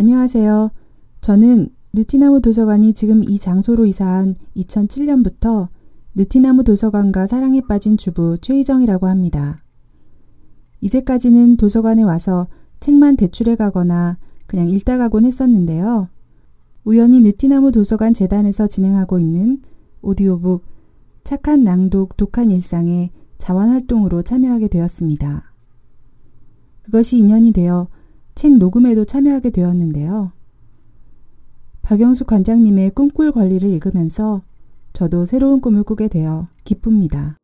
안녕하세요. 저는 느티나무 도서관이 지금 이 장소로 이사한 2007년부터 느티나무 도서관과 사랑에 빠진 주부 최희정이라고 합니다. 이제까지는 도서관에 와서 책만 대출해 가거나 그냥 읽다 가곤 했었는데요. 우연히 느티나무 도서관 재단에서 진행하고 있는 오디오북 착한 낭독 독한 일상의 자원활동으로 참여하게 되었습니다. 그것이 인연이 되어 책 녹음에도 참여하게 되었는데요. 박영숙 관장님의 꿈꿀 권리를 읽으면서 저도 새로운 꿈을 꾸게 되어 기쁩니다.